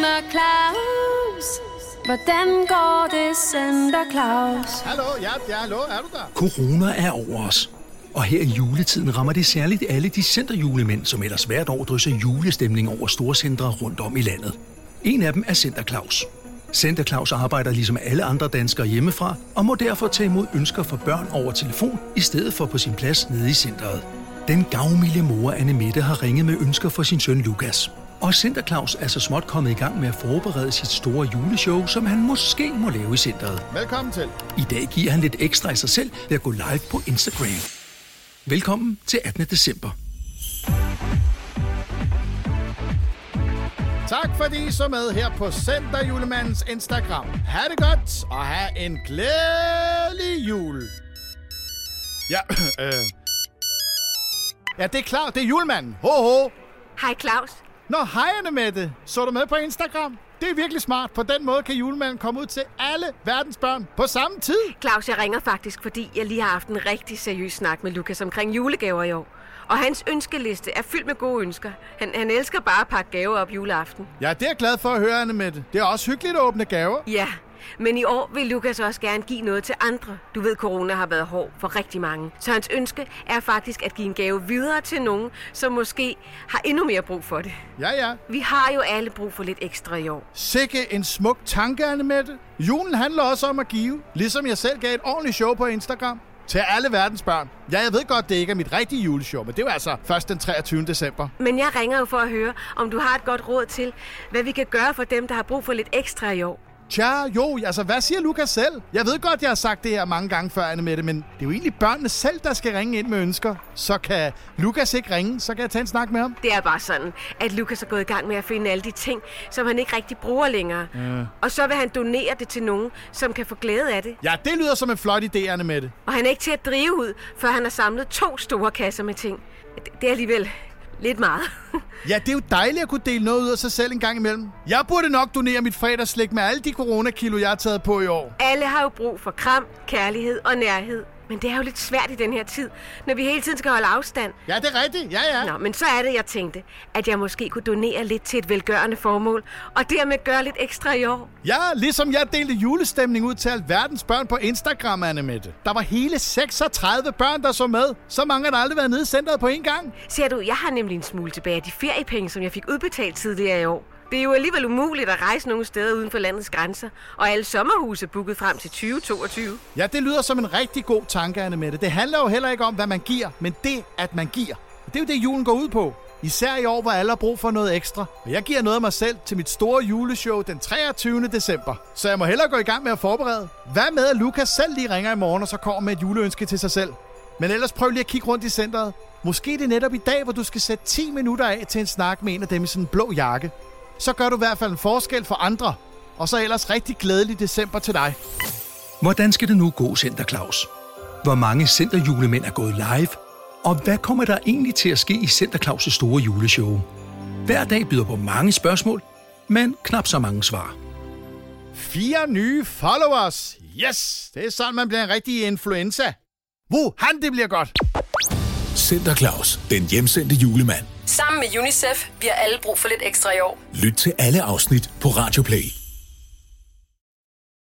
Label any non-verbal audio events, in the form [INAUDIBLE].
Santa Claus? Hvordan går det, Santa Claus? Hallo, ja, ja, hallo, er du der? Corona er over os. Og her i juletiden rammer det særligt alle de centerjulemænd, som ellers hvert år drysser julestemning over storcentre rundt om i landet. En af dem er Center Claus. Center Claus arbejder ligesom alle andre danskere hjemmefra, og må derfor tage imod ønsker fra børn over telefon, i stedet for på sin plads nede i centret. Den gavmilde mor Anne Mette har ringet med ønsker for sin søn Lukas. Og Center Claus er så småt kommet i gang med at forberede sit store juleshow, som han måske må lave i centret. Velkommen til. I dag giver han lidt ekstra af sig selv ved at gå live på Instagram. Velkommen til 18. december. Tak fordi I så med her på Center Julemandens Instagram. Ha' det godt, og have en glædelig jul. Ja, [CLEARS THROAT] øh. Ja, det er klart, det er julemanden. Ho, ho. Hej Claus. Nå, hej Anne Mette. Så du med på Instagram? Det er virkelig smart. På den måde kan julemanden komme ud til alle verdens børn på samme tid. Claus, jeg ringer faktisk, fordi jeg lige har haft en rigtig seriøs snak med Lukas omkring julegaver i år. Og hans ønskeliste er fyldt med gode ønsker. Han, han elsker bare at pakke gaver op juleaften. Ja, det er jeg glad for at høre, Anne Mette. Det er også hyggeligt at åbne gaver. Ja, men i år vil Lukas også gerne give noget til andre. Du ved, corona har været hård for rigtig mange. Så hans ønske er faktisk at give en gave videre til nogen, som måske har endnu mere brug for det. Ja, ja. Vi har jo alle brug for lidt ekstra i år. Sikke en smuk tanke, Anne Mette. Julen handler også om at give, ligesom jeg selv gav et ordentligt show på Instagram. Til alle verdens børn. Ja, jeg ved godt, det ikke er mit rigtige juleshow, men det var altså først den 23. december. Men jeg ringer jo for at høre, om du har et godt råd til, hvad vi kan gøre for dem, der har brug for lidt ekstra i år. Tja, jo, altså hvad siger Lukas selv? Jeg ved godt, jeg har sagt det her mange gange før, Anne Mette, men det er jo egentlig børnene selv, der skal ringe ind med ønsker. Så kan Lukas ikke ringe, så kan jeg tage en snak med ham. Det er bare sådan, at Lukas er gået i gang med at finde alle de ting, som han ikke rigtig bruger længere. Ja. Og så vil han donere det til nogen, som kan få glæde af det. Ja, det lyder som en flot idé, Anne Mette. Og han er ikke til at drive ud, før han har samlet to store kasser med ting. Det- er alligevel lidt meget. [LAUGHS] Ja, det er jo dejligt at kunne dele noget ud af sig selv en gang imellem. Jeg burde nok donere mit fredagsslik med alle de coronakilo, jeg har taget på i år. Alle har jo brug for kram, kærlighed og nærhed. Men det er jo lidt svært i den her tid, når vi hele tiden skal holde afstand. Ja, det er rigtigt. Ja, ja. Nå, men så er det, jeg tænkte, at jeg måske kunne donere lidt til et velgørende formål, og dermed gøre lidt ekstra i år. Ja, ligesom jeg delte julestemning ud til alverdens børn på Instagram, Anne Mette. Der var hele 36 børn, der så med. Så mange har der aldrig været nede i centret på en gang. Ser du, jeg har nemlig en smule tilbage af de feriepenge, som jeg fik udbetalt tidligere i år. Det er jo alligevel umuligt at rejse nogle steder uden for landets grænser, og alle sommerhuse er booket frem til 2022. Ja, det lyder som en rigtig god tanke, Anne Mette. Det handler jo heller ikke om, hvad man giver, men det, at man giver. Det er jo det, julen går ud på. Især i år, hvor alle har brug for noget ekstra. Og jeg giver noget af mig selv til mit store juleshow den 23. december. Så jeg må hellere gå i gang med at forberede. Hvad med, at Lukas selv lige ringer i morgen, og så kommer med et juleønske til sig selv? Men ellers prøv lige at kigge rundt i centret. Måske det er netop i dag, hvor du skal sætte 10 minutter af til en snak med en af dem i sådan en blå jakke. Så gør du i hvert fald en forskel for andre. Og så ellers rigtig glædelig december til dig. Hvordan skal det nu gå, Center Claus? Hvor mange centerjulemænd er gået live? Og hvad kommer der egentlig til at ske i Center Claus' store juleshow? Hver dag byder på mange spørgsmål, men knap så mange svar. Fire nye followers. Yes, det er sådan, man bliver en rigtig influenza. Wuhan, det bliver godt. Center Claus, den hjemsendte julemand. Sammen med UNICEF, vi har alle brug for lidt ekstra i år. Lyt til alle afsnit på Radioplay.